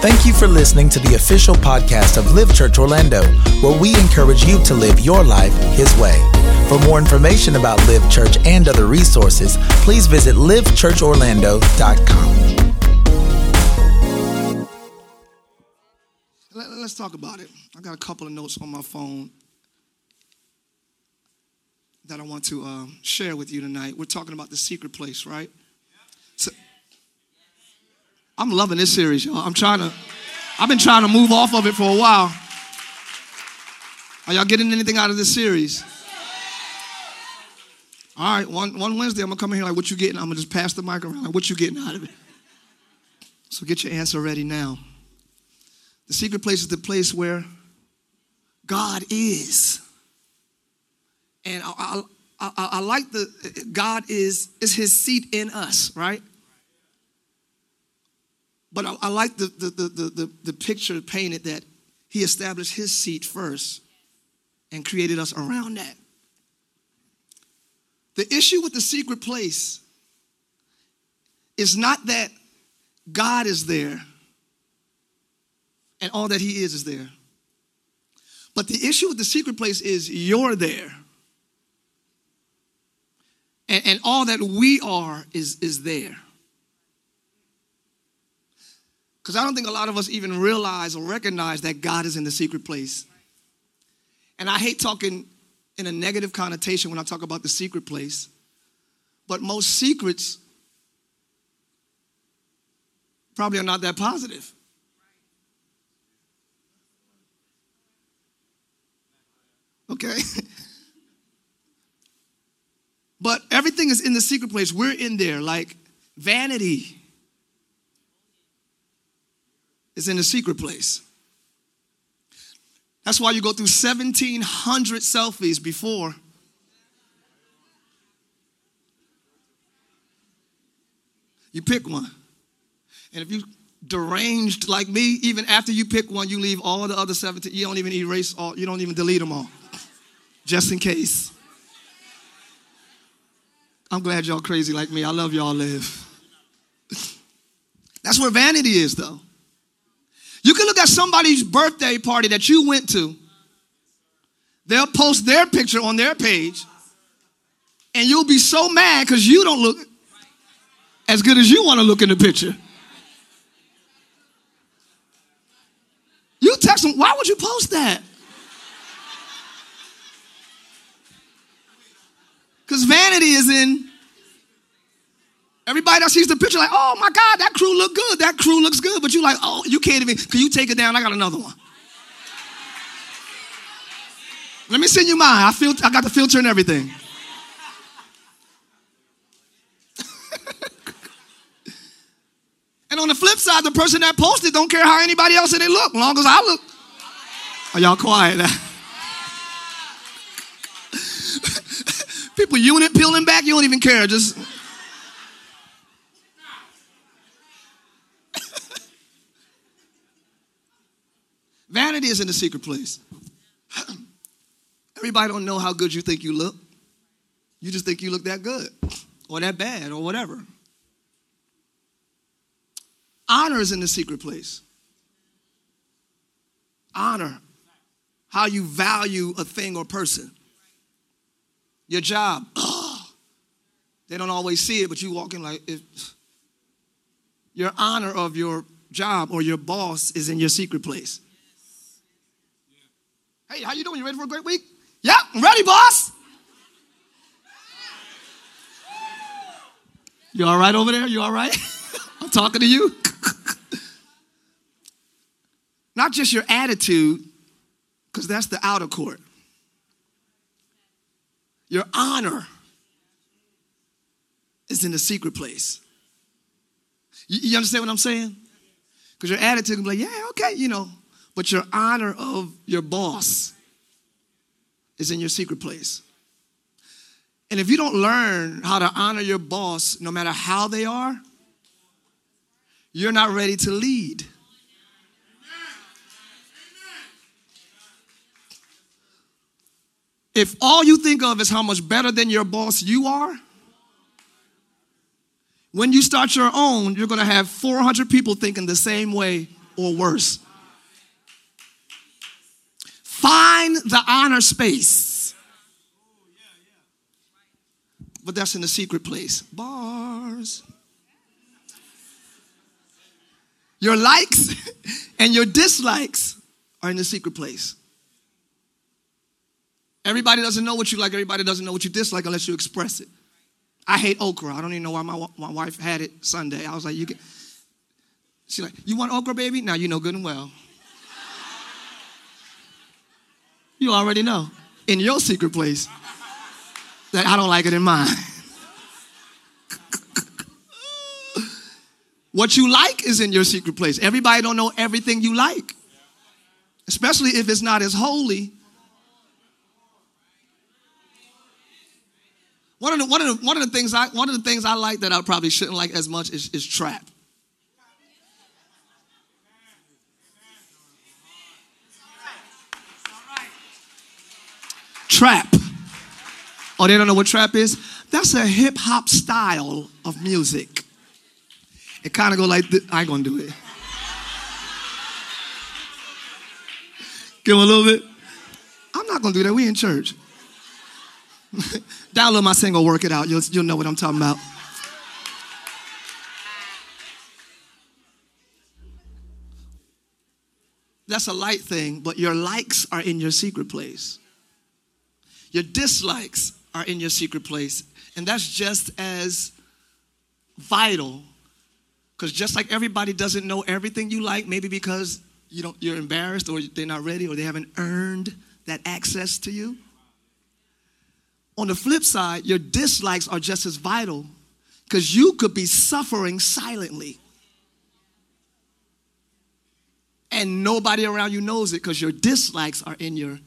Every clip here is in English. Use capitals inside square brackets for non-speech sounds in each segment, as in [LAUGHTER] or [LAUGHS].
Thank you for listening to the official podcast of Live Church Orlando, where we encourage you to live your life His way. For more information about Live Church and other resources, please visit livechurchorlando.com. Let, us talk about it. I got a couple of notes on my phone that I want to um, share with you tonight. We're talking about the secret place, right? So, I'm loving this series, y'all. I'm trying to, I've been trying to move off of it for a while. Are y'all getting anything out of this series? All right, one, one Wednesday, I'm gonna come in here like, what you getting? I'm gonna just pass the mic around, like, what you getting out of it? So get your answer ready now. The secret place is the place where God is. And I, I, I, I like the God is is His seat in us, right? But I, I like the, the, the, the, the picture painted that He established His seat first and created us around that. The issue with the secret place is not that God is there and all that He is is there. But the issue with the secret place is you're there and, and all that we are is, is there. Because I don't think a lot of us even realize or recognize that God is in the secret place. And I hate talking in a negative connotation when I talk about the secret place, but most secrets probably are not that positive. Okay? [LAUGHS] But everything is in the secret place. We're in there, like vanity is in the secret place. That's why you go through 1,700 selfies before. You pick one. And if you deranged like me, even after you pick one, you leave all the other 17. You don't even erase all, you don't even delete them all. Just in case. I'm glad y'all crazy like me. I love y'all live. [LAUGHS] That's where vanity is, though. You can look at somebody's birthday party that you went to. They'll post their picture on their page, and you'll be so mad because you don't look as good as you want to look in the picture. You text them, why would you post that? Because vanity is in everybody that sees the picture, like, oh my God, that crew look good. That crew looks good. But you like, oh, you can't even, can you take it down? I got another one. Let me send you mine. I feel I got the filter and everything. [LAUGHS] and on the flip side, the person that posted don't care how anybody else said it look, long as I look. Are y'all quiet? [LAUGHS] People unit peeling back, you don't even care. Just Vanity is in the secret place. [CLEARS THROAT] Everybody don't know how good you think you look. You just think you look that good or that bad or whatever. Honor is in the secret place. Honor. How you value a thing or person. Your job. [CLEARS THROAT] They don't always see it, but you walk in like it, your honor of your job or your boss is in your secret place. Hey, how you doing? You ready for a great week? Yeah, I'm ready, boss. You all right over there? You all right? [LAUGHS] I'm talking to you. [LAUGHS] Not just your attitude, because that's the outer court your honor is in the secret place. You, you understand what I'm saying? Because your attitude can be like, yeah, okay, you know, but your honor of your boss is in your secret place. And if you don't learn how to honor your boss, no matter how they are, you're not ready to lead. If all you think of is how much better than your boss you are, when you start your own, you're gonna have 400 people thinking the same way or worse. Find the honor space. But that's in the secret place. Bars. Your likes [LAUGHS] and your dislikes are in the secret place. Everybody doesn't know what you like, everybody doesn't know what you dislike unless you express it. I hate okra. I don't even know why my, my wife had it Sunday. I was like, you get. She's like, you want okra, baby? Now you know good and well. You already know in your secret place that I don't like it in mine. what you like is in your secret place. Everybody don't know everything you like, especially if it's not as holy One of the one of the one of the things I one of the things I like that I probably shouldn't like as much is, is trap. Trap. Oh, they don't know what trap is? That's a hip hop style of music. It kind of go like. I ain't gonna do it. Give him a little bit. I'm not gonna do that. We in church. [LAUGHS] Download my single, work it out. You'll, you'll know what I'm talking about. That's a light thing, but your likes are in your secret place. Your dislikes are in your secret place. And that's just as vital. Because just like everybody doesn't know everything you like, maybe because you don't, you're embarrassed or they're not ready or they haven't earned that access to you. On the flip side, your dislikes are just as vital because you could be suffering silently. And nobody around you knows it because your dislikes are in your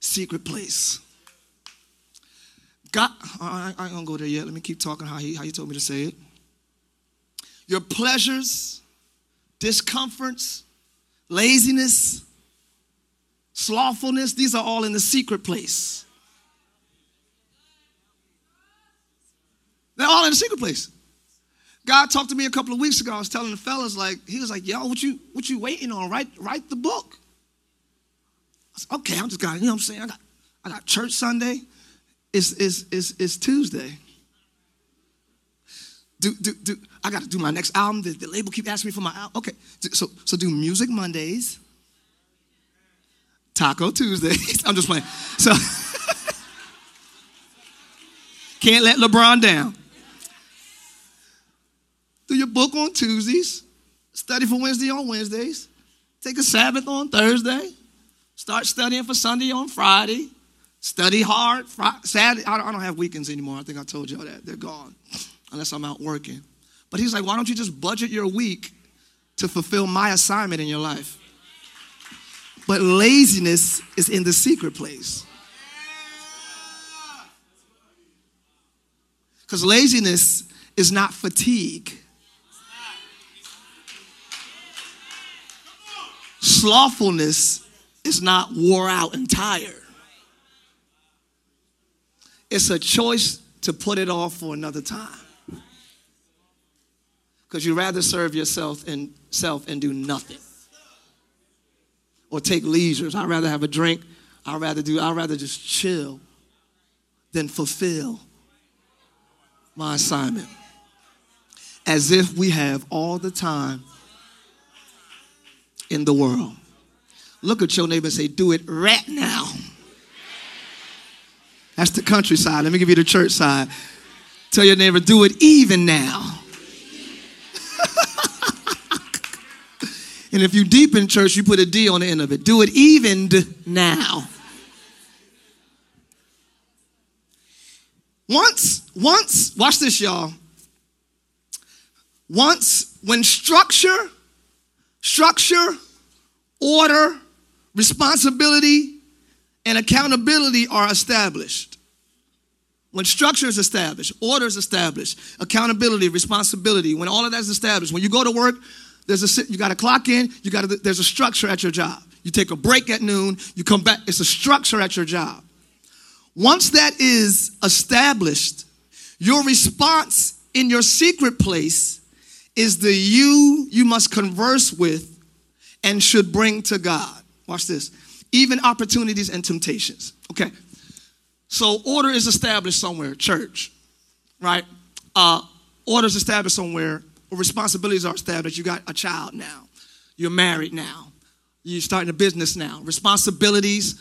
secret place. God, I, I ain't gonna go there yet. Let me keep talking how he, how he told me to say it. Your pleasures, discomforts, laziness, slothfulness, these are all in the secret place. They're all in the secret place. God talked to me a couple of weeks ago. I was telling the fellas, like, he was like, yo, what you what you waiting on? Write, write the book. I said, okay, I'm just got, you know what I'm saying? I got I got church Sunday. It's it's it's, it's Tuesday. Do, do, do, I got to do my next album. The, the label keep asking me for my album. Okay, so so do music Mondays, Taco Tuesdays. [LAUGHS] I'm just playing. So [LAUGHS] can't let LeBron down. Do your book on Tuesdays. Study for Wednesday on Wednesdays. Take a Sabbath on Thursday. Start studying for Sunday on Friday. Study hard. Friday, Saturday. I don't have weekends anymore. I think I told y'all that. They're gone. Unless I'm out working. But he's like, why don't you just budget your week to fulfill my assignment in your life? But laziness is in the secret place. Because laziness is not fatigue. Slothfulness is not wore out and tired. It's a choice to put it off for another time. Because you'd rather serve yourself and self and do nothing. Or take leisures. I'd rather have a drink. I'd rather do, I'd rather just chill than fulfill my assignment. As if we have all the time in the world. Look at your neighbor and say, Do it right now. That's the countryside. Let me give you the church side. Tell your neighbor, do it even now. [LAUGHS] and if you deep in church, you put a D on the end of it. Do it even now. Once, once, watch this, y'all. Once, when structure Structure, order, responsibility, and accountability are established. When structure is established, order is established, accountability, responsibility, when all of that is established, when you go to work, there's a you got to clock in, you got there's a structure at your job. You take a break at noon, you come back, it's a structure at your job. Once that is established, your response in your secret place is the you you must converse with and should bring to God. Watch this. Even opportunities and temptations. Okay. So order is established somewhere, church, right? Uh, order is established somewhere, responsibilities are established. You got a child now. You're married now. You're starting a business now. Responsibilities,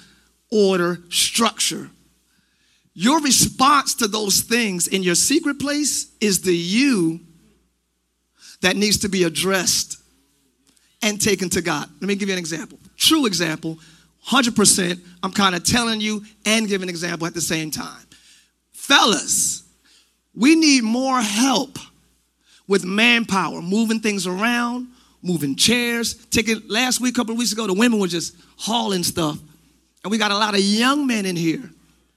order, structure. Your response to those things in your secret place is the you that needs to be addressed and taken to God. Let me give you an example. True example, 100%. I'm kind of telling you and giving an example at the same time. Fellas, we need more help with manpower, moving things around, moving chairs. Taking last week, a couple of weeks ago, the women were just hauling stuff. And we got a lot of young men in here,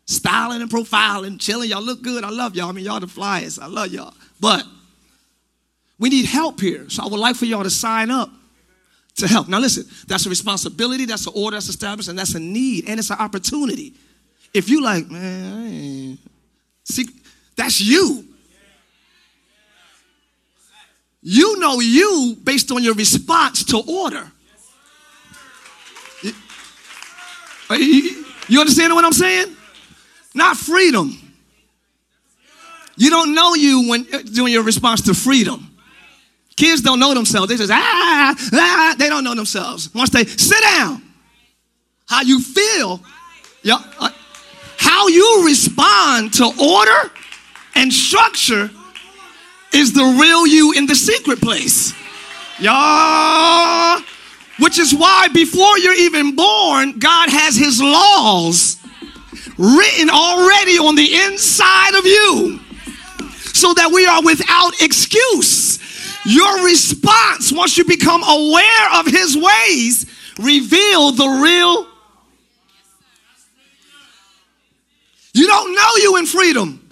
styling and profiling, chilling. Y'all look good. I love y'all. I mean, y'all the flyers. I love y'all. But we need help here. So I would like for y'all to sign up to help. Now listen, that's a responsibility, that's an order that's established, and that's a need, and it's an opportunity. If you like, man, see, that's you. You know you based on your response to order. You understand what I'm saying? Not freedom. You don't know you when doing your response to freedom. Kids don't know themselves. They just ah, ah, they don't know themselves. Once they sit down, how you feel, yeah, uh, how you respond to order and structure is the real you in the secret place. Y'all, which is why before you're even born, God has his laws written already on the inside of you so that we are without excuse. Your response, once you become aware of his ways, reveal the real. You don't know you in freedom.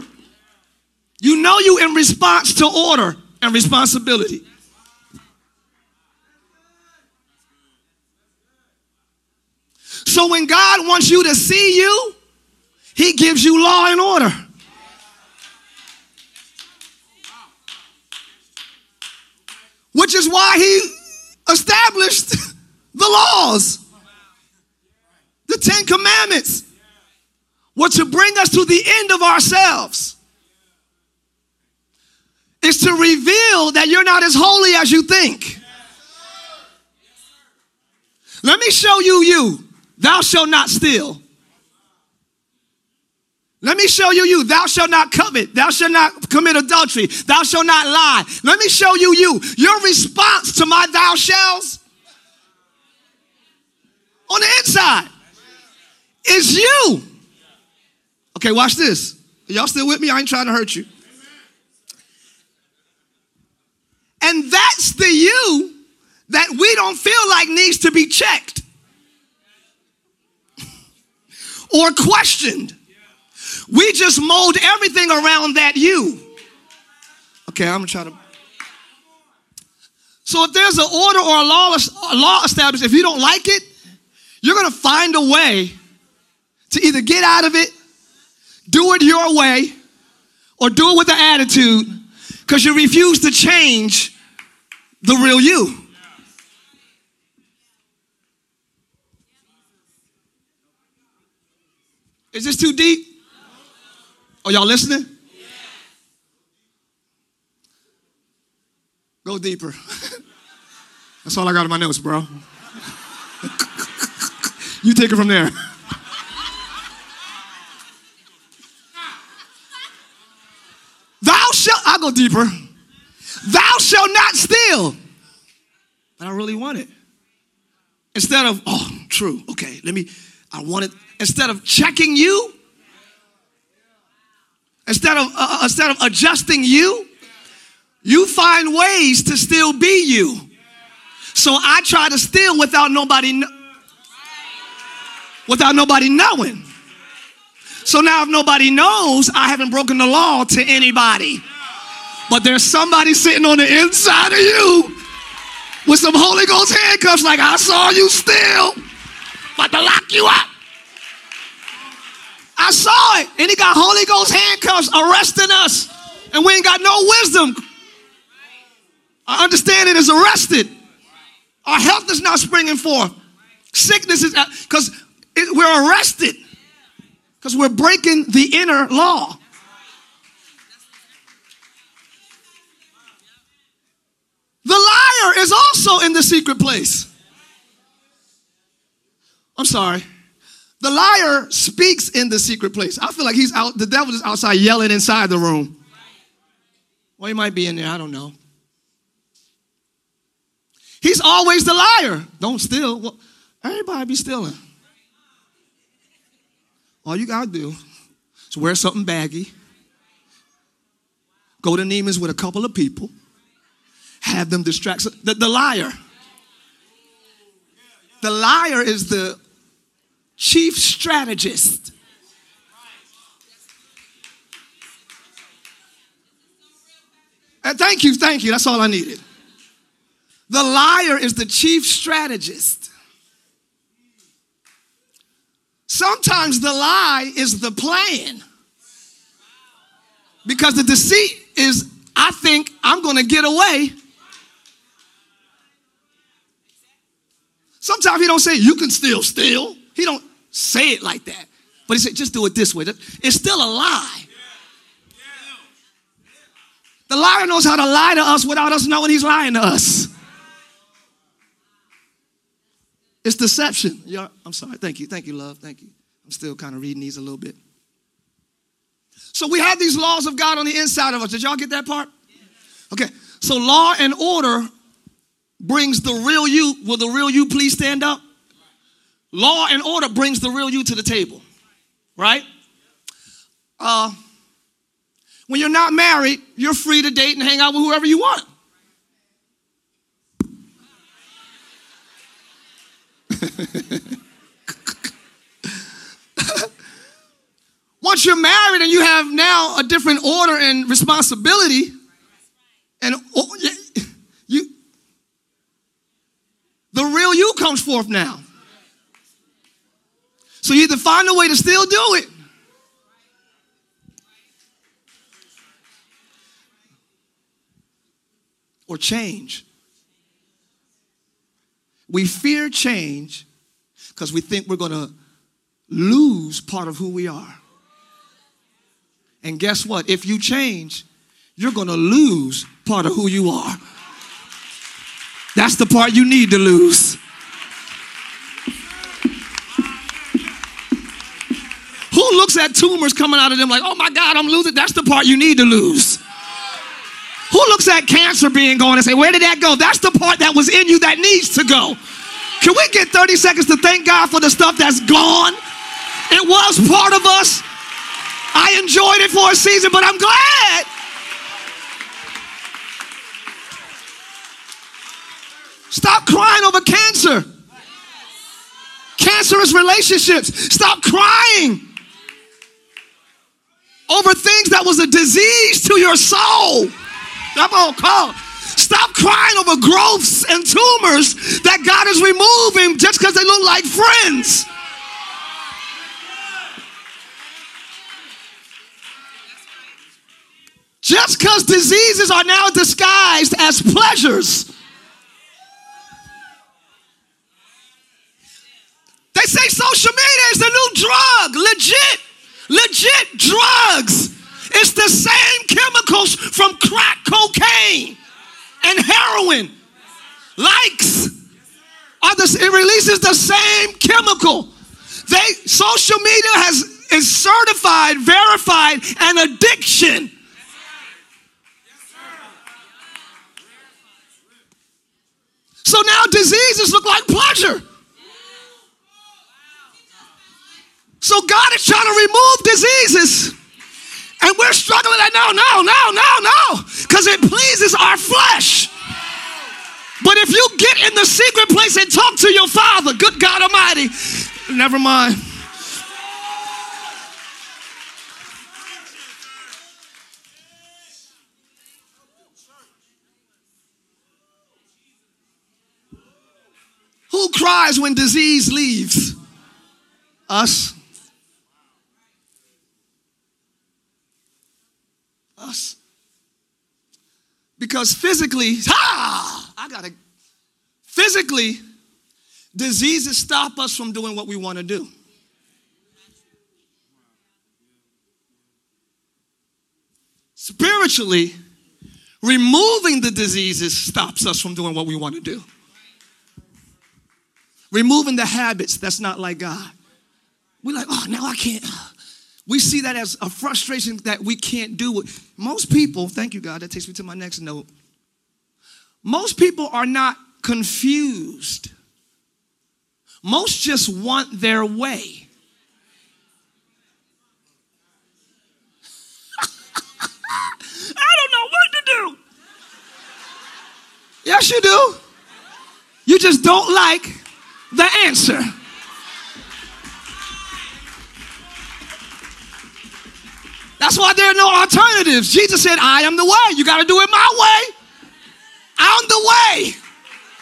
You know you in response to order and responsibility. So when God wants you to see you, he gives you law and order. Which is why he established the laws. The Ten Commandments were to bring us to the end of ourselves is to reveal that you're not as holy as you think. Let me show you you. Thou shalt not steal. Let me show you you. Thou shalt not covet. Thou shalt not commit adultery. Thou shalt not lie. Let me show you you. Your response to my thou shalls on the inside is you. Okay, watch this. Y'all still with me? I ain't trying to hurt you. And that's the you that we don't feel like needs to be checked or questioned. We just mold everything around that you. Okay, I'm gonna try to. So if there's an order or a law, a law established, if you don't like it, you're gonna find a way to either get out of it, do it your way, or do it with an attitude because you refuse to change the real you. Is this too deep? Are y'all listening? Go deeper. That's all I got in my notes, bro. you take it from there. Thou shalt, I'll go deeper. Thou shalt not steal. But I really want it. Instead of, oh, true, okay, let me, I want it. Instead of checking you, instead of, uh, uh instead of adjusting you, you find ways to still be you. So I try to steal without nobody, without nobody knowing. So now if nobody knows, I haven't broken the law to anybody. But there's somebody sitting on the inside of you with some Holy Ghost handcuffs, like I saw you still, about to lock you up. I saw it. And he got Holy Ghost handcuffs arresting us. And we ain't got no wisdom. Our understanding is arrested. Our health is not springing forth. Sickness is uh, because we're arrested because we're breaking the inner law. The liar is also in the secret place. I'm sorry. The liar speaks in the secret place. I feel like he's out, the devil is outside yelling inside the room. Well, he might be in there, I don't know. He's always the liar. Don't steal. Well, everybody be stealing. All you gotta do is wear something baggy, go to Neiman's with a couple of people, have them distract the, the liar. The liar is the chief strategist. And thank you, thank you. That's all I needed. The liar is the chief strategist. Sometimes the lie is the plan. Because the deceit is, I think I'm going to get away. Sometimes he don't say you can still steal. He don't say it like that. But he said just do it this way. It's still a lie. The liar knows how to lie to us without us knowing he's lying to us. It's deception. Yeah, I'm sorry. Thank you. Thank you, love. Thank you. I'm still kind of reading these a little bit. So we have these laws of God on the inside of us. Did y'all get that part? Okay. So law and order brings the real you. Will the real you please stand up? Law and order brings the real you to the table. Right? Uh, when you're not married, you're free to date and hang out with whoever you want. [LAUGHS] Once you're married and you have now a different order and responsibility, and you, the real you comes forth now. So you either find a way to still do it, or change. We fear change because we think we're going to lose part of who we are. And guess what? If you change, you're going to lose part of who you are. That's the part you need to lose. Who looks at tumors coming out of them like, oh my God, I'm losing? That's the part you need to lose. Who looks at cancer being gone and say, Where did that go? That's the part that was in you that needs to go. Can we get 30 seconds to thank God for the stuff that's gone? It was part of us. I enjoyed it for a season, but I'm glad. Stop crying over cancer. Cancerous relationships. Stop crying over things that was a disease to your soul. Come on. Stop crying over growths and tumors that God is removing just because they look like friends. Just because diseases are now disguised as pleasures. They say social media is the new drug, legit, legit drugs. It's the same chemicals from crack cocaine and heroin. Likes are the, it releases the same chemical. They social media has is certified, verified, an addiction. So now diseases look like pleasure. So God is trying to remove diseases. And we're struggling like, no, no, no, no, no, because it pleases our flesh. But if you get in the secret place and talk to your Father, good God Almighty, never mind. Who cries when disease leaves? Us. Us. Because physically, ah, I gotta, Physically, diseases stop us from doing what we want to do. Spiritually, removing the diseases stops us from doing what we want to do. Removing the habits that's not like God. We're like, oh, now I can't. We see that as a frustration that we can't do it. Most people, thank you, God, that takes me to my next note. Most people are not confused. Most just want their way. [LAUGHS] I don't know what to do. Yes, you do. You just don't like the answer. That's why there are no alternatives. Jesus said, I am the way. You got to do it my way. I'm the way.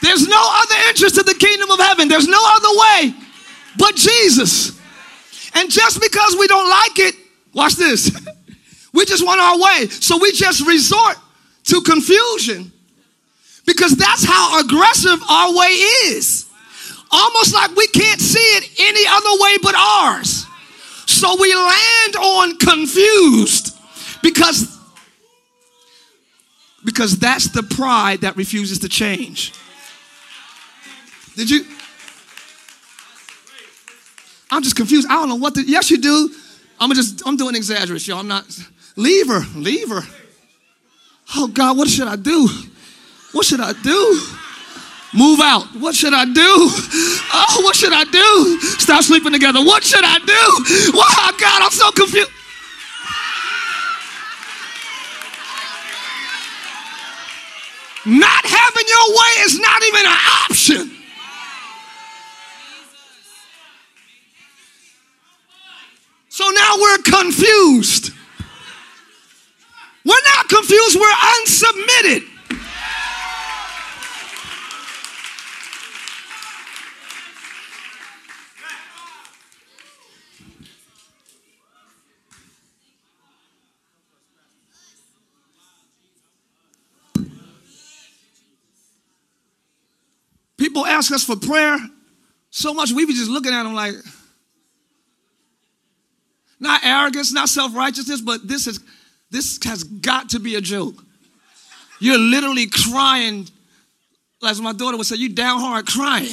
There's no other entrance to the kingdom of heaven. There's no other way but Jesus. And just because we don't like it, watch this. [LAUGHS] We just want our way. So we just resort to confusion because that's how aggressive our way is. Almost like we can't see it any other way but ours. So we land on confused because because that's the pride that refuses to change. Did you? I'm just confused. I don't know what to. Yes, you do. I'm just. I'm doing exaggeration, y'all. I'm not. Leave her. Leave her. Oh God, what should I do? What should I do? Move out. What should I do? Oh, what should I do? Stop sleeping together. What should I do? Wow, oh, God, I'm so confused. Not having your way is not even an option. So now we're confused. We're not confused, we're unsubmitted. People ask us for prayer so much, we be just looking at them like, not arrogance, not self righteousness, but this, is, this has got to be a joke. You're literally crying, as my daughter would say, you down hard crying.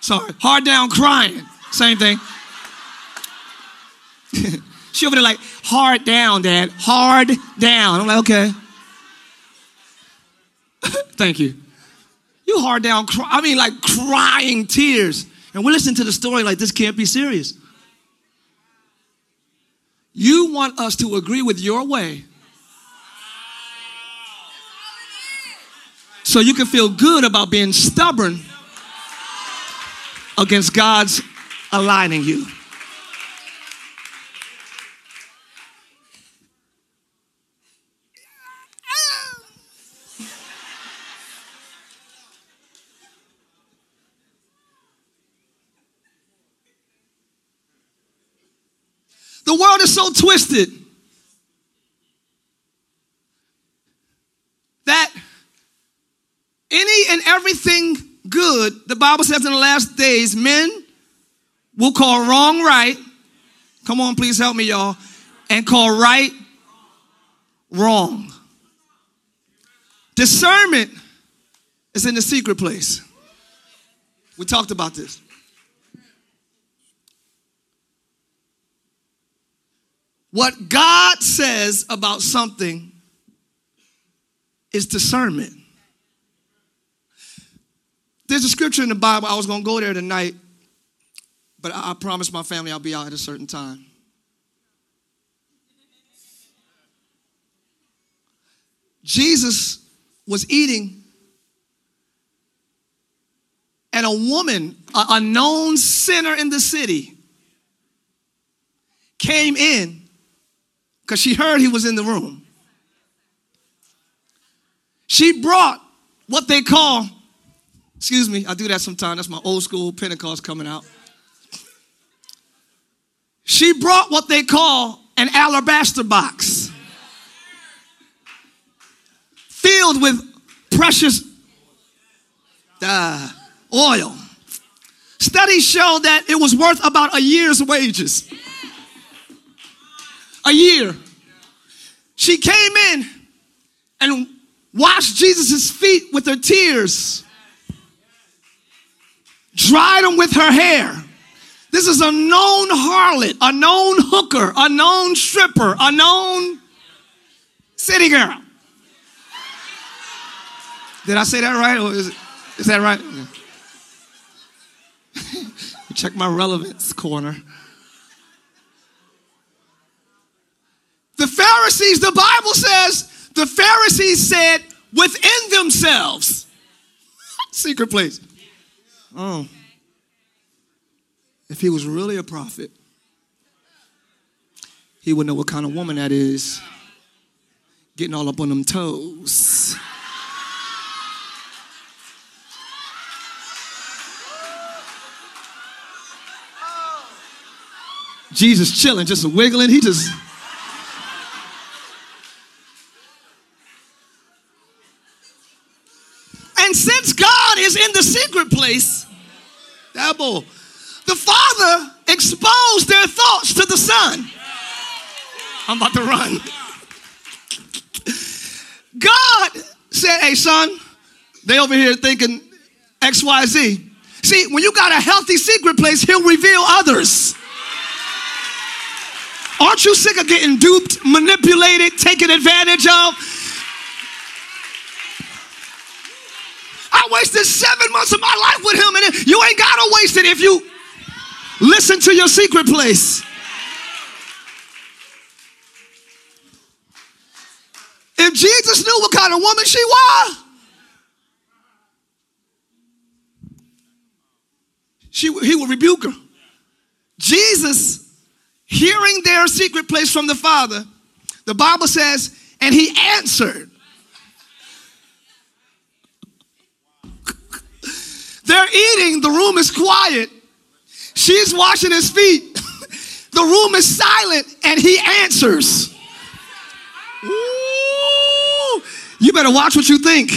Sorry, hard down crying. Same thing. [LAUGHS] she over there like, hard down, dad. Hard down. I'm like, okay. Thank you. You hard down, cry. I mean, like crying tears. And we're listening to the story like this can't be serious. You want us to agree with your way so you can feel good about being stubborn against God's aligning you. The is so twisted that any and everything good, the Bible says in the last days, men will call wrong right. Come on, please help me, y'all. And call right wrong. Discernment is in the secret place. We talked about this. What God says about something is discernment. There's a scripture in the Bible. I was going to go there tonight, but I, I promised my family I'll be out at a certain time. Jesus was eating, and a woman, a, a known sinner in the city, came in because she heard he was in the room. She brought what they call, excuse me, I do that sometimes. That's my old school Pentecost coming out. She brought what they call an alabaster box filled with precious uh, oil. Studies show that it was worth about a year's wages. A year. She came in and washed Jesus' feet with her tears, dried them with her hair. This is a known harlot, a known hooker, a known stripper, a known city girl. Did I say that right? Or is, it, is that right? [LAUGHS] Check my relevance corner. The Pharisees, the Bible says, the Pharisees said within themselves, [LAUGHS] secret place. Oh, if he was really a prophet, he would know what kind of woman that is, getting all up on them toes. Jesus chilling, just wiggling. He just. And since God is in the secret place, double, the Father exposed their thoughts to the Son. I'm about to run. God said, Hey, son, they over here thinking XYZ. See, when you got a healthy secret place, he'll reveal others. Aren't you sick of getting duped, manipulated, taken advantage of? Wasted seven months of my life with him, and you ain't gotta waste it if you listen to your secret place. If Jesus knew what kind of woman she was, she, he would rebuke her. Jesus hearing their secret place from the Father, the Bible says, and he answered. They're eating, the room is quiet. She's washing his feet. [LAUGHS] the room is silent, and he answers. Ooh, you better watch what you think.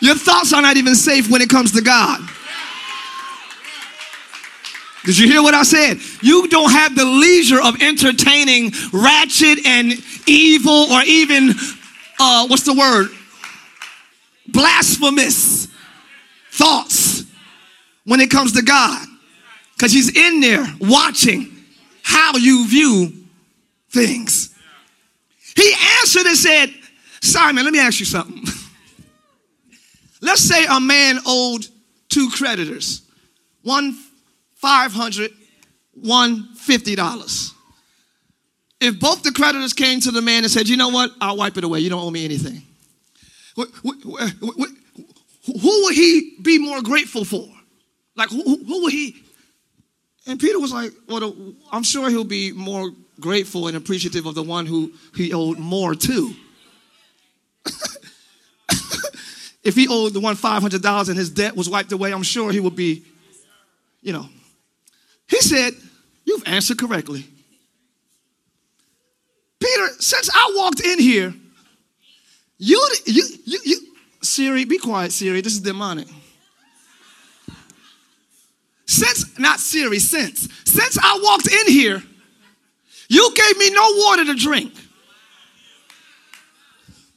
Your thoughts are not even safe when it comes to God. Did you hear what I said? You don't have the leisure of entertaining ratchet and evil or even, uh, what's the word? Blasphemous thoughts when it comes to God. Because He's in there watching how you view things. He answered and said, Simon, let me ask you something. [LAUGHS] Let's say a man owed two creditors. One 500 one $50. If both the creditors came to the man and said, you know what, I'll wipe it away, you don't owe me anything. Who would he be more grateful for? Like, who, who would he? And Peter was like, well, I'm sure he'll be more grateful and appreciative of the one who he owed more to. [LAUGHS] if he owed the one $500 and his debt was wiped away, I'm sure he would be, you know, he said, You've answered correctly. Peter, since I walked in here, you, you, you, you, Siri, be quiet, Siri. This is demonic. Since, not Siri, since, since I walked in here, you gave me no water to drink.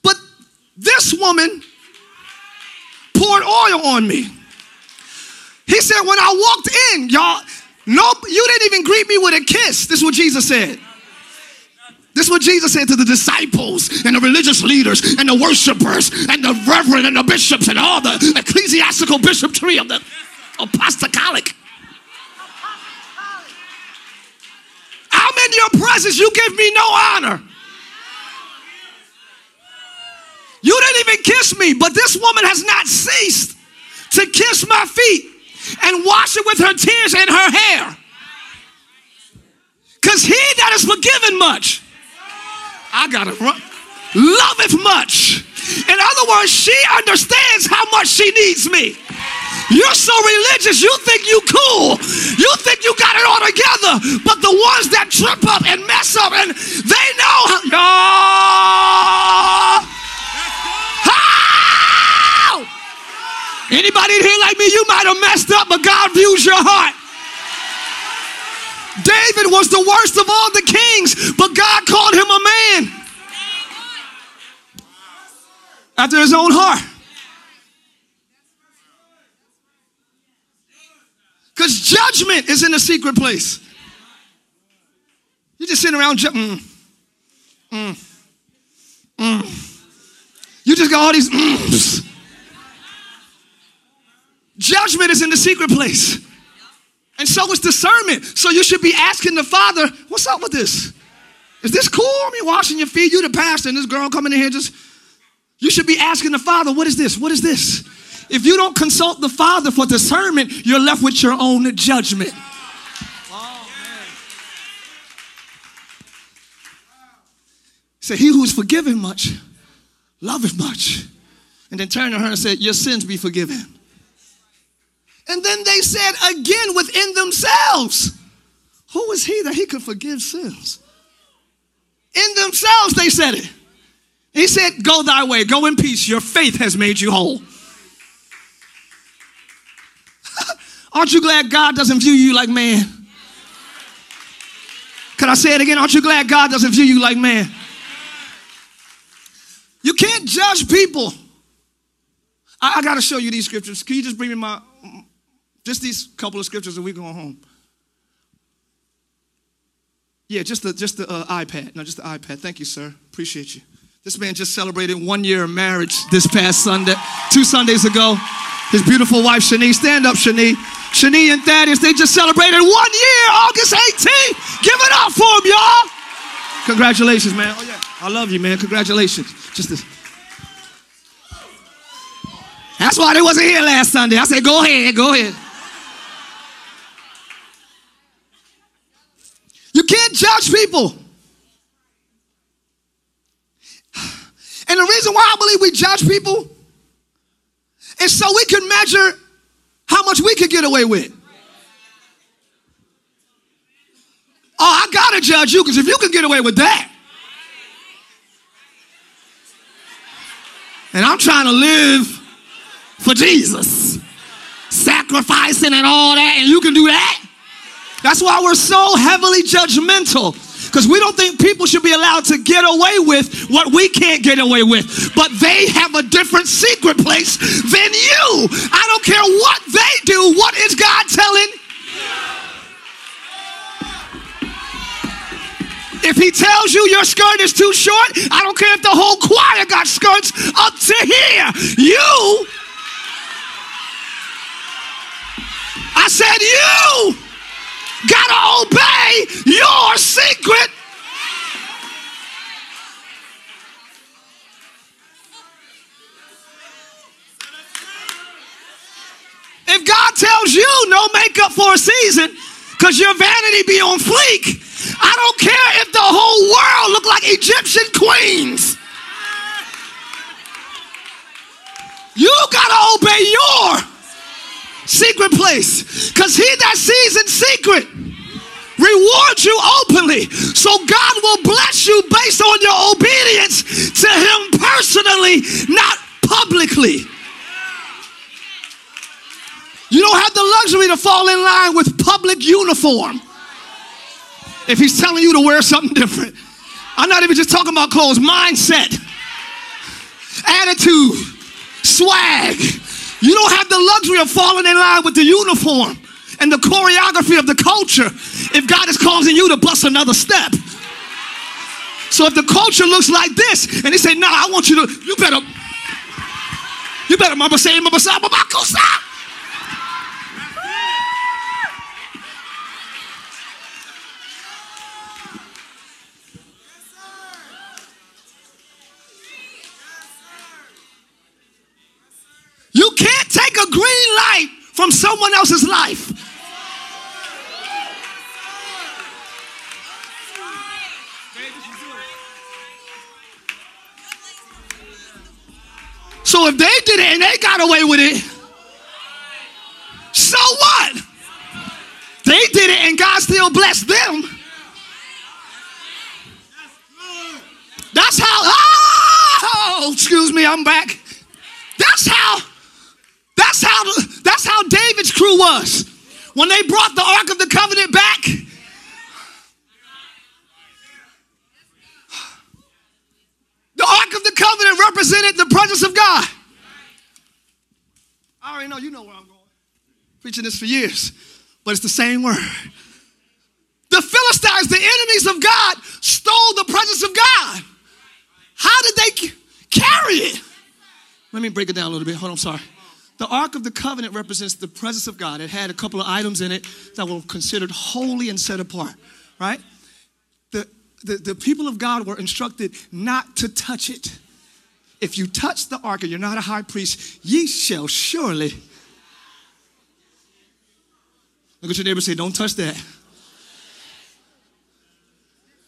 But this woman poured oil on me. He said, when I walked in, y'all, Nope, you didn't even greet me with a kiss. This is what Jesus said. This is what Jesus said to the disciples and the religious leaders and the worshipers and the reverend and the bishops and all the ecclesiastical bishopry of the apostolic. I'm in your presence. You give me no honor. You didn't even kiss me, but this woman has not ceased to kiss my feet and wash it with her tears and her hair. Because he that is forgiven much, I gotta run. Loveth much. In other words, she understands how much she needs me. You're so religious, you think you cool. You think you got it all together. But the ones that trip up and mess up, and they know. How, oh. Anybody in here like me, you might have messed up, but God views your heart. David was the worst of all the kings, but God called him a man after his own heart. Because judgment is in the secret place. You just sitting around, ju- mm, mm, mm. You just got all these. Mm. Judgment is in the secret place. And so is discernment. So you should be asking the Father, what's up with this? Is this cool? I mean, washing your feet, you the pastor, and this girl coming in here just. You should be asking the Father, what is this? What is this? If you don't consult the Father for discernment, you're left with your own judgment. Say, he who's forgiven much, loveth much. And then turn to her and said, Your sins be forgiven. And then they said again within themselves, Who is he that he could forgive sins? In themselves, they said it. He said, Go thy way, go in peace. Your faith has made you whole. [LAUGHS] Aren't you glad God doesn't view you like man? Can I say it again? Aren't you glad God doesn't view you like man? You can't judge people. I, I got to show you these scriptures. Can you just bring me my, just these couple of scriptures and we go home? Yeah, just the, just the uh, iPad. No, just the iPad. Thank you, sir. Appreciate you. This man just celebrated one year of marriage this past Sunday, two Sundays ago. His beautiful wife, Shani. Stand up, Shani. Shani and Thaddeus, they just celebrated one year, August 18th. Give it up for them, y'all. Congratulations, man. Oh, yeah. I love you, man. Congratulations. Just this. That's why they wasn't here last Sunday. I said, go ahead, go ahead. Can't judge people. And the reason why I believe we judge people is so we can measure how much we can get away with. Oh, I gotta judge you because if you can get away with that, and I'm trying to live for Jesus, sacrificing and all that, and you can do that. That's why we're so heavily judgmental. Because we don't think people should be allowed to get away with what we can't get away with. But they have a different secret place than you. I don't care what they do. What is God telling? If he tells you your skirt is too short, I don't care if the whole choir got skirts up to here. You, I said, you gotta obey your secret. If God tells you no makeup for a season because your vanity be on fleek, I don't care if the whole world look like Egyptian queens. You gotta obey your secret place. Because he that sees in secret rewards you openly. So God will bless you based on your obedience to him personally, not publicly. You don't have the luxury to fall in line with public uniform. If he's telling you to wear something different, I'm not even just talking about clothes, mindset, attitude, swag. You don't have the luxury of falling in line with the uniform and the choreography of the culture if God is causing you to bust another step. So if the culture looks like this and they say, nah, I want you to, you better, you better mama say, mama say, mama stop. From someone else's life. So if they did it and they got away with it, so what? They did it and God still blessed them. That's how, oh, excuse me, I'm back. That's how that's how Uzzah was. When they brought the Ark of the Covenant back, the Ark of the Covenant represented the presence of God. I already know, you know where I'm going. Preaching this for years, but it's the same word. The Philistines, the enemies of God, stole the presence of God. How did they carry it? Let me break it down a little bit. Hold on, I'm sorry. The Ark of the Covenant represents the presence of God. It had a couple of items in it that were considered holy and set apart, right? The, the, the people of God were instructed not to touch it. If you touch the ark and you're not a high priest, ye shall surely. Look at your neighbor say, Don't touch that.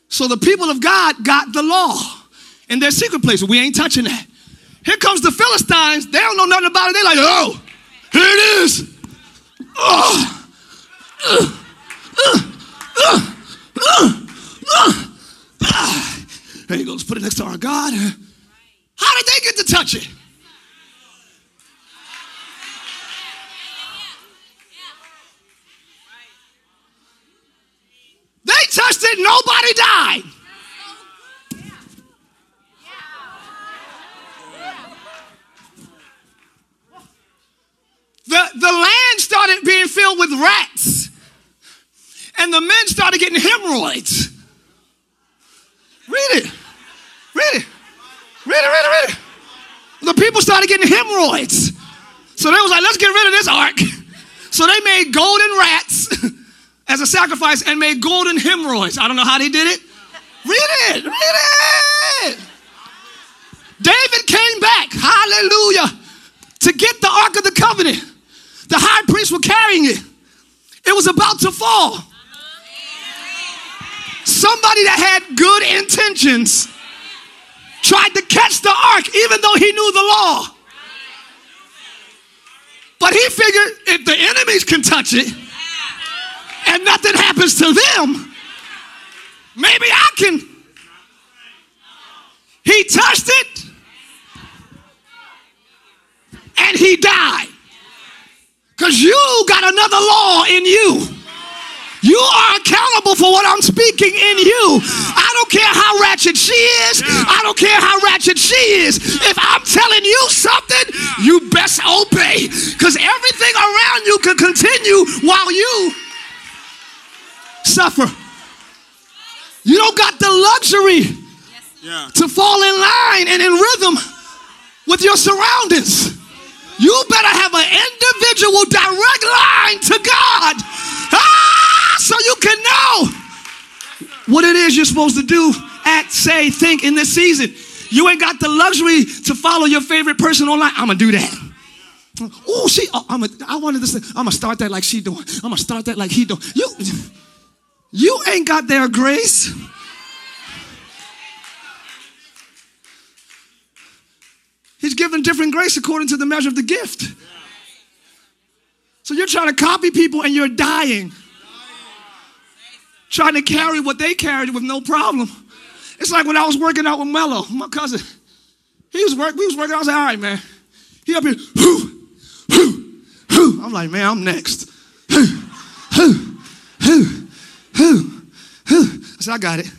So the people of God got the law in their secret place. We ain't touching that. Here comes the Philistines. They don't know nothing about it. They're like, oh, here it is. Oh. Uh, uh, uh, there you go. Let's put it next to our God. How did they get to touch it? They touched it, nobody died. The, the land started being filled with rats, and the men started. Read it. Read it. Read it, read it, read it. The people started getting hemorrhoids. So they was like, let's get rid of this ark. So they made golden rats [LAUGHS] as a sacrifice and made golden hemorrhoids. I don't know how they did it. Read it, read it. David came back, hallelujah, to get the Ark of the Covenant. The high priests were carrying it. It was about to fall. Somebody that had good intentions tried to catch the ark even though he knew the law. But he figured if the enemies can touch it and nothing happens to them, maybe I can. He touched it and he died. Because you got another law in you. You are accountable for what I'm speaking in you. I don't care how ratchet she is. I don't care how ratchet she is. If I'm telling you something, you best obey. Because everything around you can continue while you suffer. You don't got the luxury to fall in line and in rhythm with your surroundings. You better have an individual direct line to God. So you can know what it is you're supposed to do, act, say, think in this season. You ain't got the luxury to follow your favorite person online. I'm gonna do that. Oh, she. Uh, oh, I'm. A, I wanted this. I'm gonna start that like she doing. I'm gonna start that like he doing. You. You ain't got their grace. He's given different grace according to the measure of the gift. So you're trying to copy people and you're dying. Trying to carry what they carried with no problem. It's like when I was working out with Mello, my cousin. He was working, we was working, I was like, all right, man. He up here, whoo, whoo, whoo. I'm like, man, I'm next. Whoo, whoo, whoo, whoo. I said, I got it.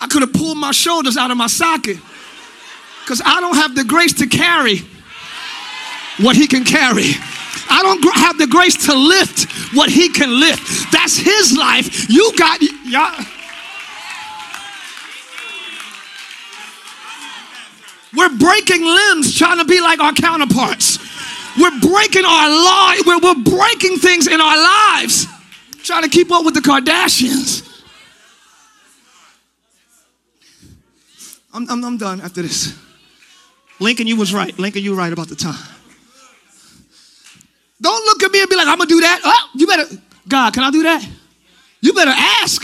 I could have pulled my shoulders out of my socket because I don't have the grace to carry what he can carry. I don't have the grace to lift what he can lift. That's his life. You got y'all. We're breaking limbs trying to be like our counterparts. We're breaking our law. We're, we're breaking things in our lives trying to keep up with the Kardashians. I'm, I'm, I'm done after this. Lincoln, you was right. Lincoln, you right about the time. Don't look at me and be like, I'm gonna do that. Oh, you better, God, can I do that? You better ask.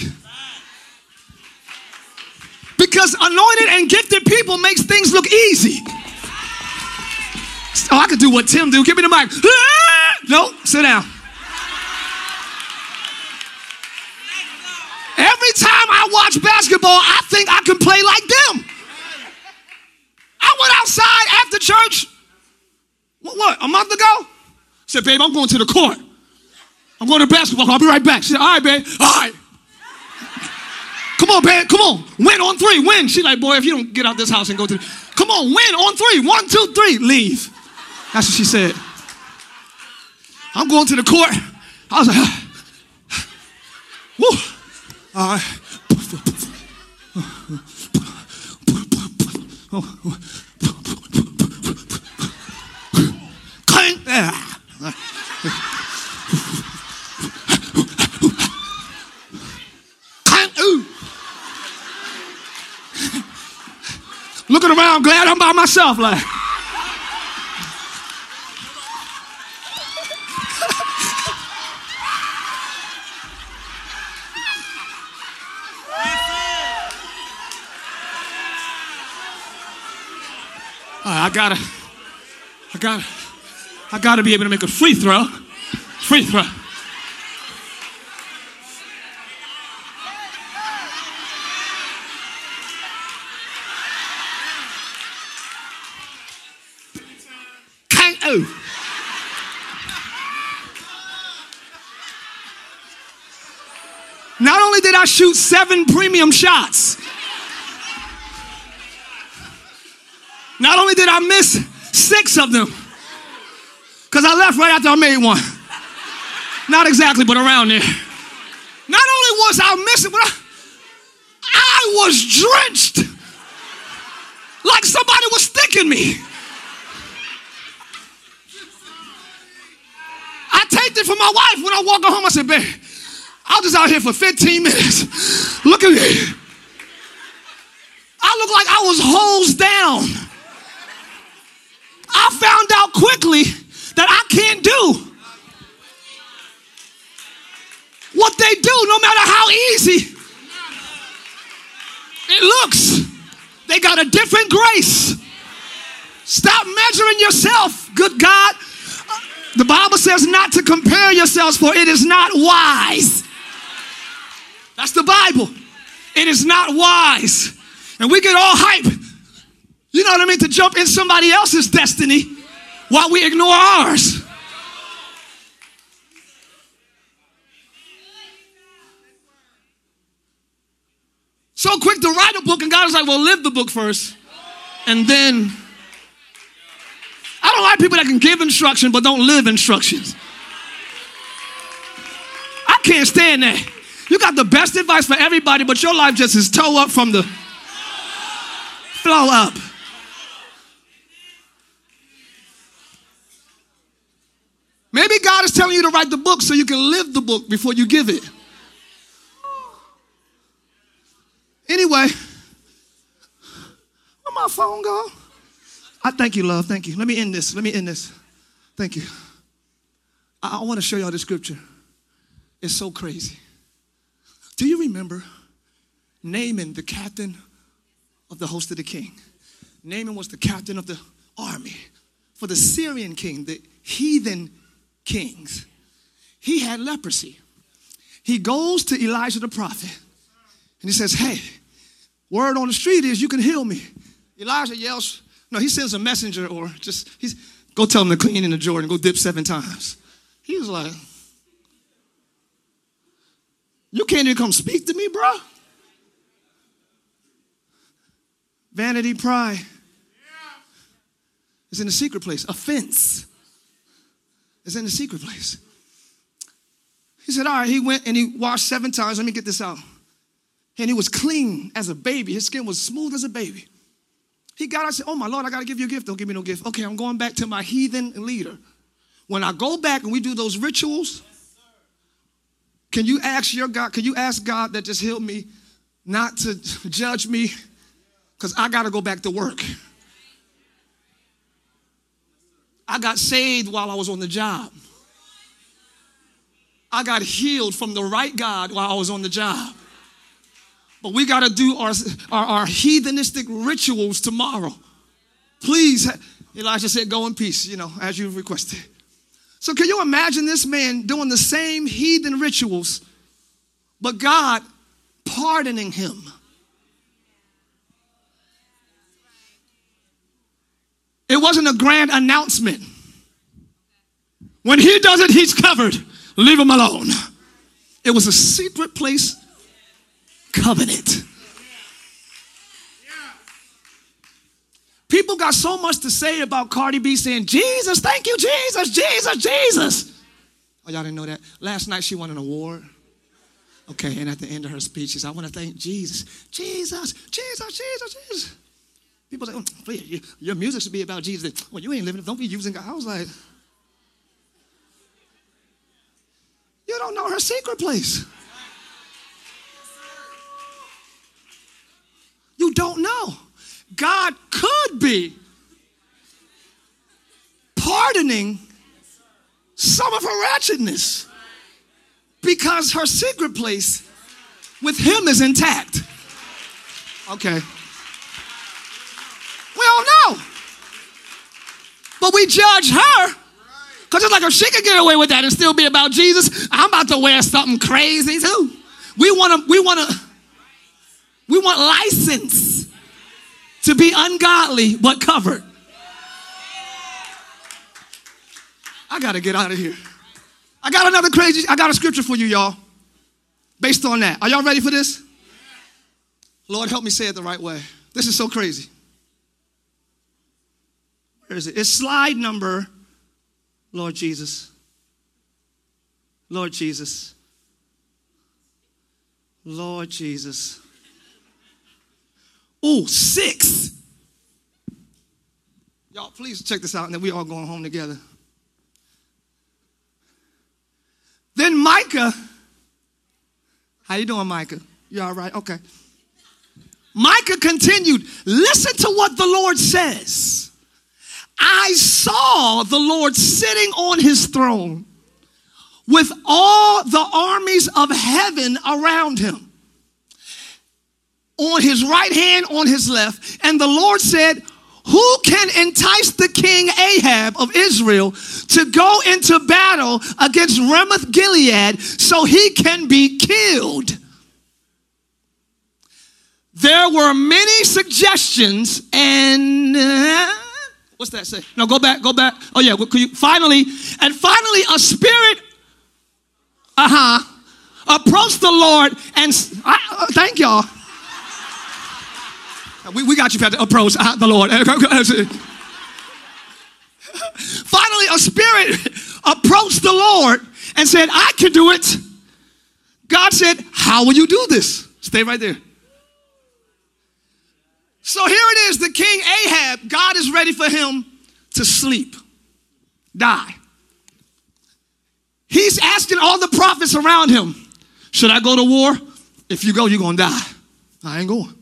Because anointed and gifted people makes things look easy. Oh, I could do what Tim do. Give me the mic. [LAUGHS] No, sit down. Every time I watch basketball, I think I can play like them. I went outside after church. What, what a month ago? I said, babe, I'm going to the court. I'm going to basketball. I'll be right back. She said, all right, babe. All right. Come on, babe. Come on. Win on three. Win. She like, boy, if you don't get out this house and go to, the, come on, win on three. One, two, three. Leave. That's what she said. I'm going to the court. I was like, ah. woo. All right. Clang. [LAUGHS] Clang. Ooh. Looking around, glad I'm by myself. Like, [LAUGHS] I gotta, I gotta, I gotta be able to make a free throw. Free throw. Can't oh. Not only did I shoot seven premium shots, not only did I miss six of them, because I left right after I made one. Not exactly, but around there. Not only was I missing, but I, I was drenched like somebody was sticking me. I taped it for my wife when I walk her home. I said, babe, I was just out here for 15 minutes. Look at me. I look like I was hosed down. I found out quickly that I can't do what they do, no matter how easy it looks. They got a different grace. Stop measuring yourself, good God. The Bible says not to compare yourselves, for it is not wise. That's the Bible. It is not wise. And we get all hype, you know what I mean, to jump in somebody else's destiny while we ignore ours. So quick to write a book, and God was like, well, live the book first. And then, I don't like people that can give instruction but don't live instructions. I can't stand that. You got the best advice for everybody, but your life just is toe up from the flow up. Maybe God is telling you to write the book so you can live the book before you give it. Anyway, where my phone go? I thank you, love. Thank you. Let me end this. Let me end this. Thank you. I, I want to show y'all the scripture. It's so crazy. Do you remember Naaman, the captain of the host of the king? Naaman was the captain of the army for the Syrian king, the heathen kings. He had leprosy. He goes to Elijah the prophet and he says, Hey, word on the street is you can heal me. Elijah yells, No, he sends a messenger or just, he's, go tell him to clean in the Jordan, go dip seven times. He was like, You can't even come speak to me, bro. Vanity, pride is in a secret place. Offense is in the secret place. He said, All right, he went and he washed seven times. Let me get this out. And he was clean as a baby. His skin was smooth as a baby. He got, I said, Oh my Lord, I got to give you a gift. Don't give me no gift. Okay, I'm going back to my heathen leader. When I go back and we do those rituals, can you ask your God, can you ask God that just healed me not to [LAUGHS] judge me? Because I got to go back to work. I got saved while I was on the job. I got healed from the right God while I was on the job. But we got to do our, our, our, heathenistic rituals tomorrow. Please, Elijah said, go in peace, you know, as you requested. So, can you imagine this man doing the same heathen rituals, but God pardoning him. It wasn't a grand announcement. When he does it, he's covered. Leave him alone. It was a secret place covenant. People got so much to say about Cardi B saying, Jesus, thank you, Jesus, Jesus, Jesus. Oh, y'all didn't know that? Last night she won an award. Okay, and at the end of her speech, she said, I want to thank Jesus. Jesus, Jesus, Jesus, Jesus. People say, oh, please, your music should be about Jesus. Well, you ain't living, don't be using God. I was like, you don't know her secret place. You don't know. God could be pardoning some of her wretchedness because her secret place with him is intact. Okay. We don't know. But we judge her because it's like if she could get away with that and still be about Jesus, I'm about to wear something crazy too. We want to, we want to, we want license to be ungodly but covered. I got to get out of here. I got another crazy, I got a scripture for you, y'all, based on that. Are y'all ready for this? Lord, help me say it the right way. This is so crazy. Where is it? It's slide number, Lord Jesus. Lord Jesus. Lord Jesus. Oh, six. Y'all, please check this out, and then we all going home together. Then Micah, how you doing, Micah? You all right? Okay. Micah continued, listen to what the Lord says. I saw the Lord sitting on his throne with all the armies of heaven around him. On his right hand, on his left. And the Lord said, who can entice the king Ahab of Israel to go into battle against Ramoth Gilead so he can be killed? There were many suggestions, and uh, what's that say? No, go back, go back. Oh, yeah, you, finally, and finally, a spirit, uh huh, approached the Lord and uh, thank y'all. We, we got you, Pastor. Approach uh, the Lord. [LAUGHS] Finally, a spirit approached the Lord and said, I can do it. God said, How will you do this? Stay right there. So here it is the king Ahab, God is ready for him to sleep, die. He's asking all the prophets around him, Should I go to war? If you go, you're going to die. I ain't going.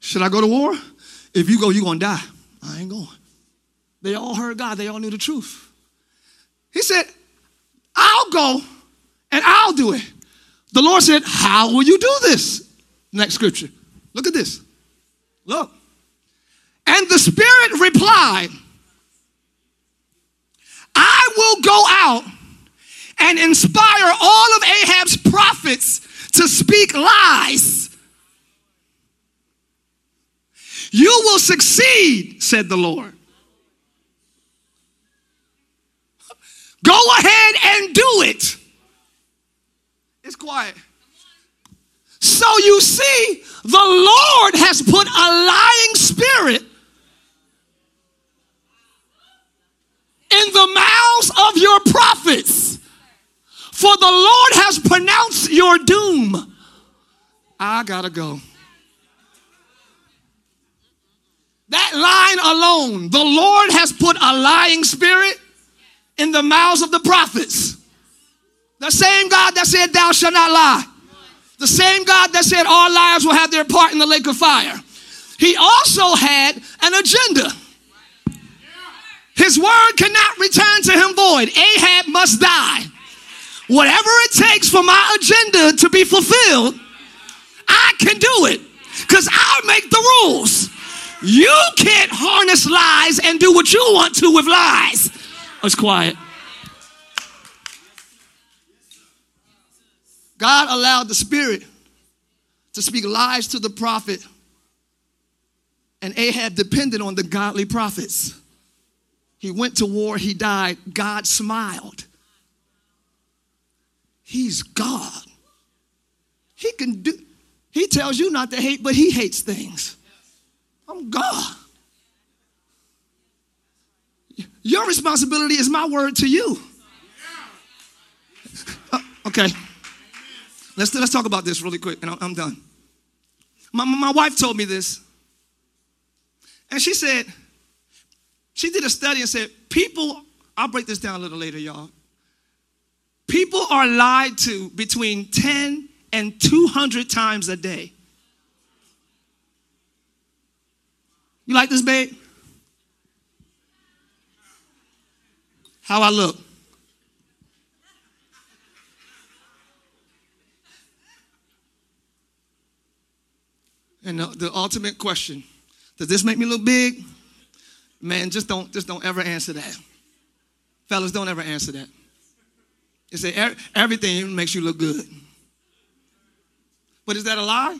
Should I go to war? If you go, you're going to die. I ain't going. They all heard God, they all knew the truth. He said, I'll go and I'll do it. The Lord said, How will you do this? Next scripture. Look at this. Look. And the Spirit replied, I will go out and inspire all of Ahab's prophets to speak lies you will succeed, said the Lord. Go ahead and do it. It's quiet. So you see, the Lord has put a lying spirit in the mouths of your prophets. For the Lord has pronounced your doom. I gotta go. That line alone, the Lord has put a lying spirit in the mouths of the prophets. The same God that said, Thou shalt not lie. The same God that said, All liars will have their part in the lake of fire. He also had an agenda. His word cannot return to him void. Ahab must die. Whatever it takes for my agenda to be fulfilled, I can do it because I'll make the rules. You can't harness lies and do what you want to with lies. I was quiet. God allowed the Spirit to speak lies to the prophet, and Ahab depended on the godly prophets. He went to war, he died. God smiled. He's God. He can do, he tells you not to hate, but he hates things. I'm God. Your responsibility is my word to you. Uh, [LAUGHS] okay. Let's, let's talk about this really quick, and I'm, done. My, my wife told me this, and she said, she did a study and said, people, I'll break this down a little later, y'all. People are lied to between 10 and 200 times a day. You like this, babe? How I look? And the, ultimate question, does this make me look big? Man, just don't, just don't ever answer that. Fellas, don't ever answer that. You say everything makes you look good. But is that a lie?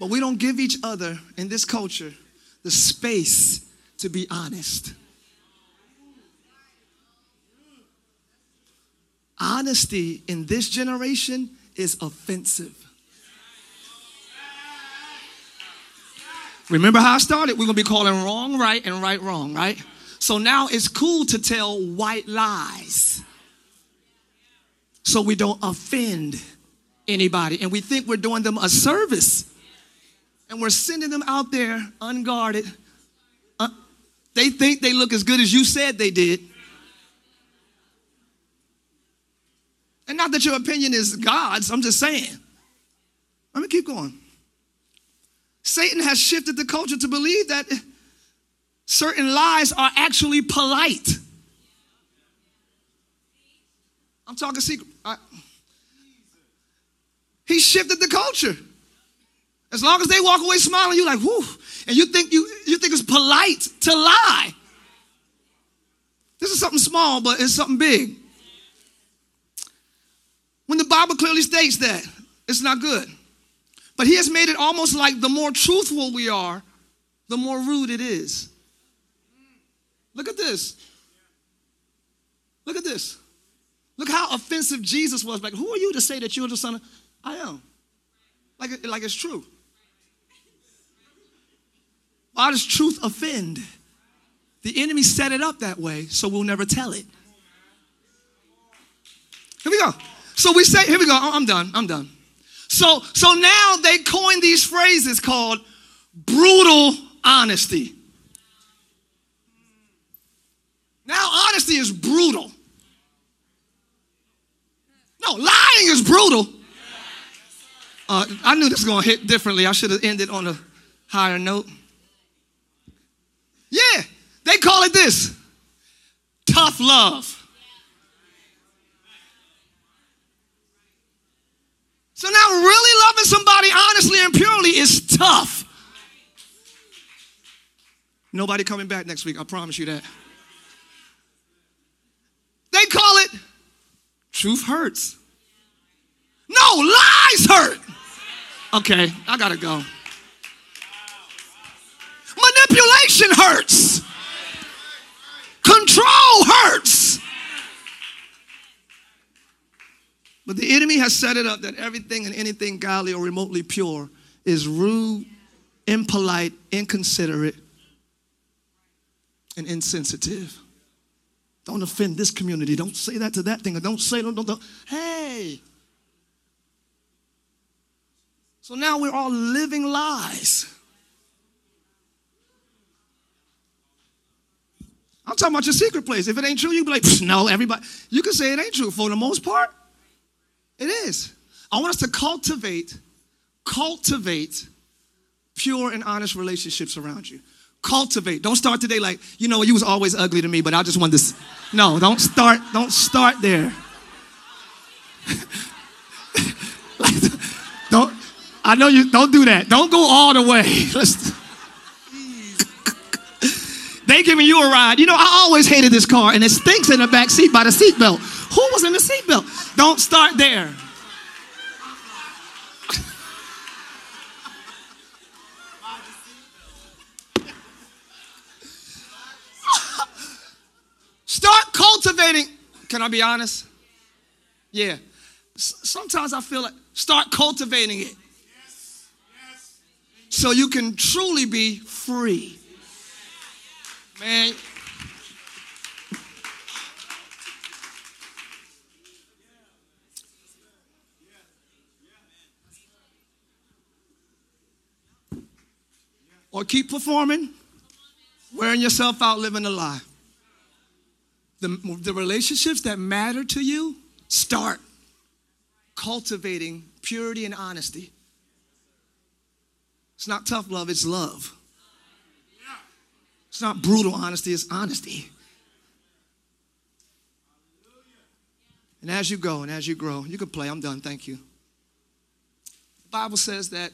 but we don't give each other in this culture the space to be honest. Honesty in this generation is offensive. Remember how I started? We're gonna be calling wrong right and right wrong, right? So now it's cool to tell white lies so we don't offend anybody. And we think we're doing them a service. And we're sending them out there unguarded. Uh, they think they look as good as you said they did. And not that your opinion is God's, I'm just saying. Let me keep going. Satan has shifted the culture to believe that certain lies are actually polite. I'm talking secret. I, he shifted the culture. As long as they walk away smiling, you're like, whoo. And you think you you think it's polite to lie. This is something small, but it's something big. When the Bible clearly states that, it's not good. But he has made it almost like the more truthful we are, the more rude it is. Look at this. Look at this. Look how offensive Jesus was. Like, who are you to say that you're the son of? I am. Like, like it's true. Why does truth offend? The enemy set it up that way, so we'll never tell it. Here we go. So we say, here we go. I'm done. I'm done. So, so now they coined these phrases called brutal honesty. Now, honesty is brutal. No, lying is brutal. Uh, I knew this was going to hit differently. I should have ended on a higher note. Yeah, they call it this tough love. So now, really loving somebody honestly and purely is tough. Nobody coming back next week, I promise you that. They call it truth hurts. No, lies hurt. Okay, I gotta go. Manipulation hurts. Control hurts. But the enemy has set it up that everything and anything godly or remotely pure is rude, impolite, inconsiderate, and insensitive. Don't offend this community. Don't say that to that thing. Or don't say, don't, don't, don't. Hey. So now we're all living lies. I'm talking about your secret place. If it ain't true, you be like, no, everybody. You can say it ain't true for the most part. It is. I want us to cultivate, cultivate pure and honest relationships around you. Cultivate. Don't start today like, you know, you was always ugly to me, but I just want this. No, don't start, don't start there. like, [LAUGHS] don't, I know you, don't do that. Don't go all the way. [LAUGHS] Let's, [LAUGHS] they giving you a ride. You know, I always hated this car, and it stinks in the back seat by the seatbelt. Who was in the seatbelt? Don't start there. Start cultivating. Can I be honest? Yeah. S- sometimes I feel like start cultivating it so you can truly be free. Man. Or keep performing, wearing yourself out, living a lie. The, the relationships that matter to you, start cultivating purity and honesty. It's not tough love, it's love. It's not brutal honesty, it's honesty. And as you go and as you grow, you can play. I'm done. Thank you. The Bible says that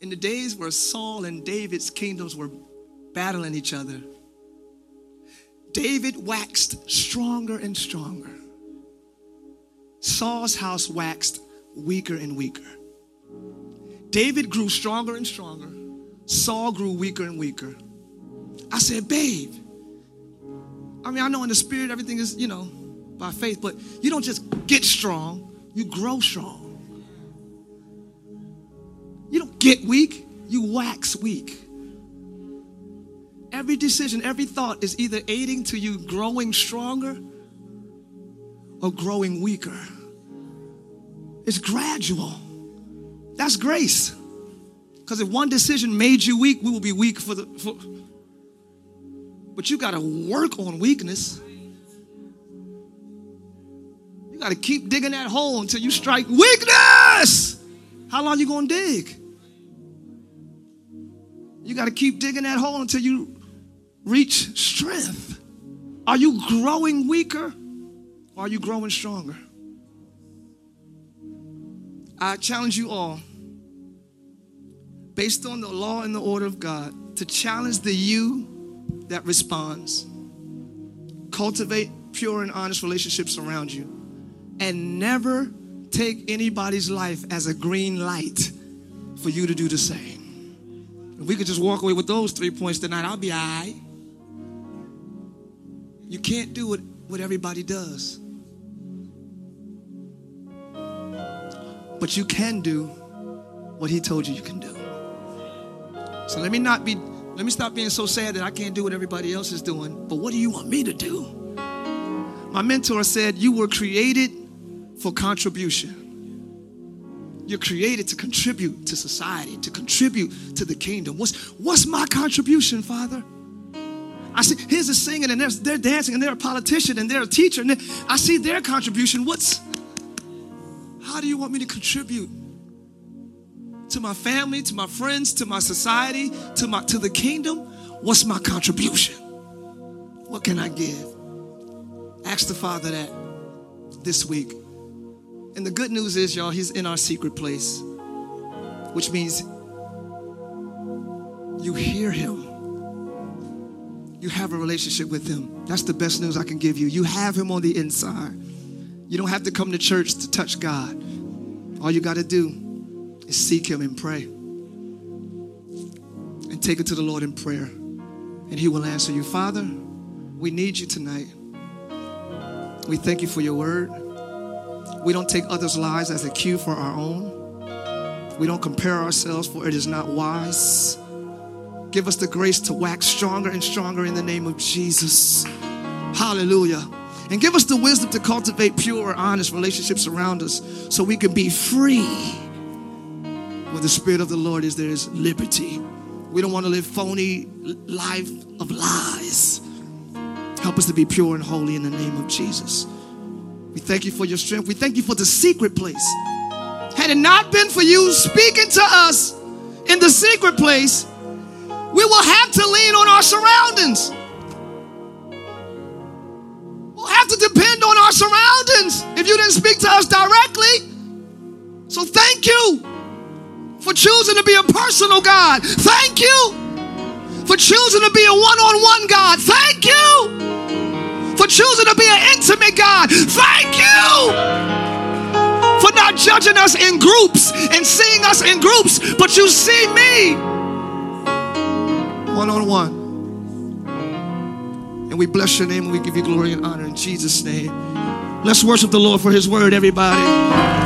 in the days where Saul and David's kingdoms were battling each other, David waxed stronger and stronger. Saul's house waxed weaker and weaker. David grew stronger and stronger. Saul grew weaker and weaker. I said, babe, I mean, I know in the spirit everything is, you know, by faith, but you don't just get strong, you grow strong. You don't get weak, you wax weak. Every decision, every thought is either aiding to you growing stronger or growing weaker. It's gradual. That's grace. Because if one decision made you weak, we will be weak for the. For, but you got to work on weakness. You got to keep digging that hole until you strike weakness. How long you gonna dig? You got to keep digging that hole until you reach strength. Are you growing weaker? Or are you growing stronger? I challenge you all, based on the law and the order of God, to challenge the you that responds. Cultivate pure and honest relationships around you. And never take anybody's life as a green light for you to do the same. If we could just walk away with those three points tonight, I'll be all right. You can't do what, what everybody does. But you can do what he told you you can do. So let me not be, let me stop being so sad that I can't do what everybody else is doing. But what do you want me to do? My mentor said, You were created for contribution. You're created to contribute to society, to contribute to the kingdom. What's, what's my contribution, Father? I see, here's a singing and they're, they're dancing and they're a politician and they're a teacher and I see their contribution. What's, how do you want me to contribute to my family, to my friends, to my society, to my to the kingdom? What's my contribution? What can I give? Ask the Father that this week. And the good news is, y'all, He's in our secret place, which means you hear Him. You have a relationship with Him. That's the best news I can give you. You have Him on the inside. You don't have to come to church to touch God. All you got to do is seek Him and pray. And take it to the Lord in prayer. And He will answer you. Father, we need you tonight. We thank you for your word. We don't take others' lives as a cue for our own. We don't compare ourselves, for it is not wise. Give us the grace to wax stronger and stronger in the name of Jesus. Hallelujah. And give us the wisdom to cultivate pure, honest relationships around us so we can be free. Where the Spirit of the Lord is, there is liberty. We don't want to live phony life of lies. Help us to be pure and holy in the name of Jesus. We thank you for your strength. We thank you for the secret place. Had it not been for you speaking to us in the secret place, we will have to lean on our surroundings. We'll have to depend on our surroundings if you didn't speak to us directly. So thank you for choosing to be a personal God. Thank you for choosing to be a one on one God. Thank you for choosing to be an intimate God. Thank you for not judging us in groups and seeing us in groups, but you see me one on one. And we bless your name and we give you glory and honor in Jesus' name. Let's worship the Lord for his word, everybody.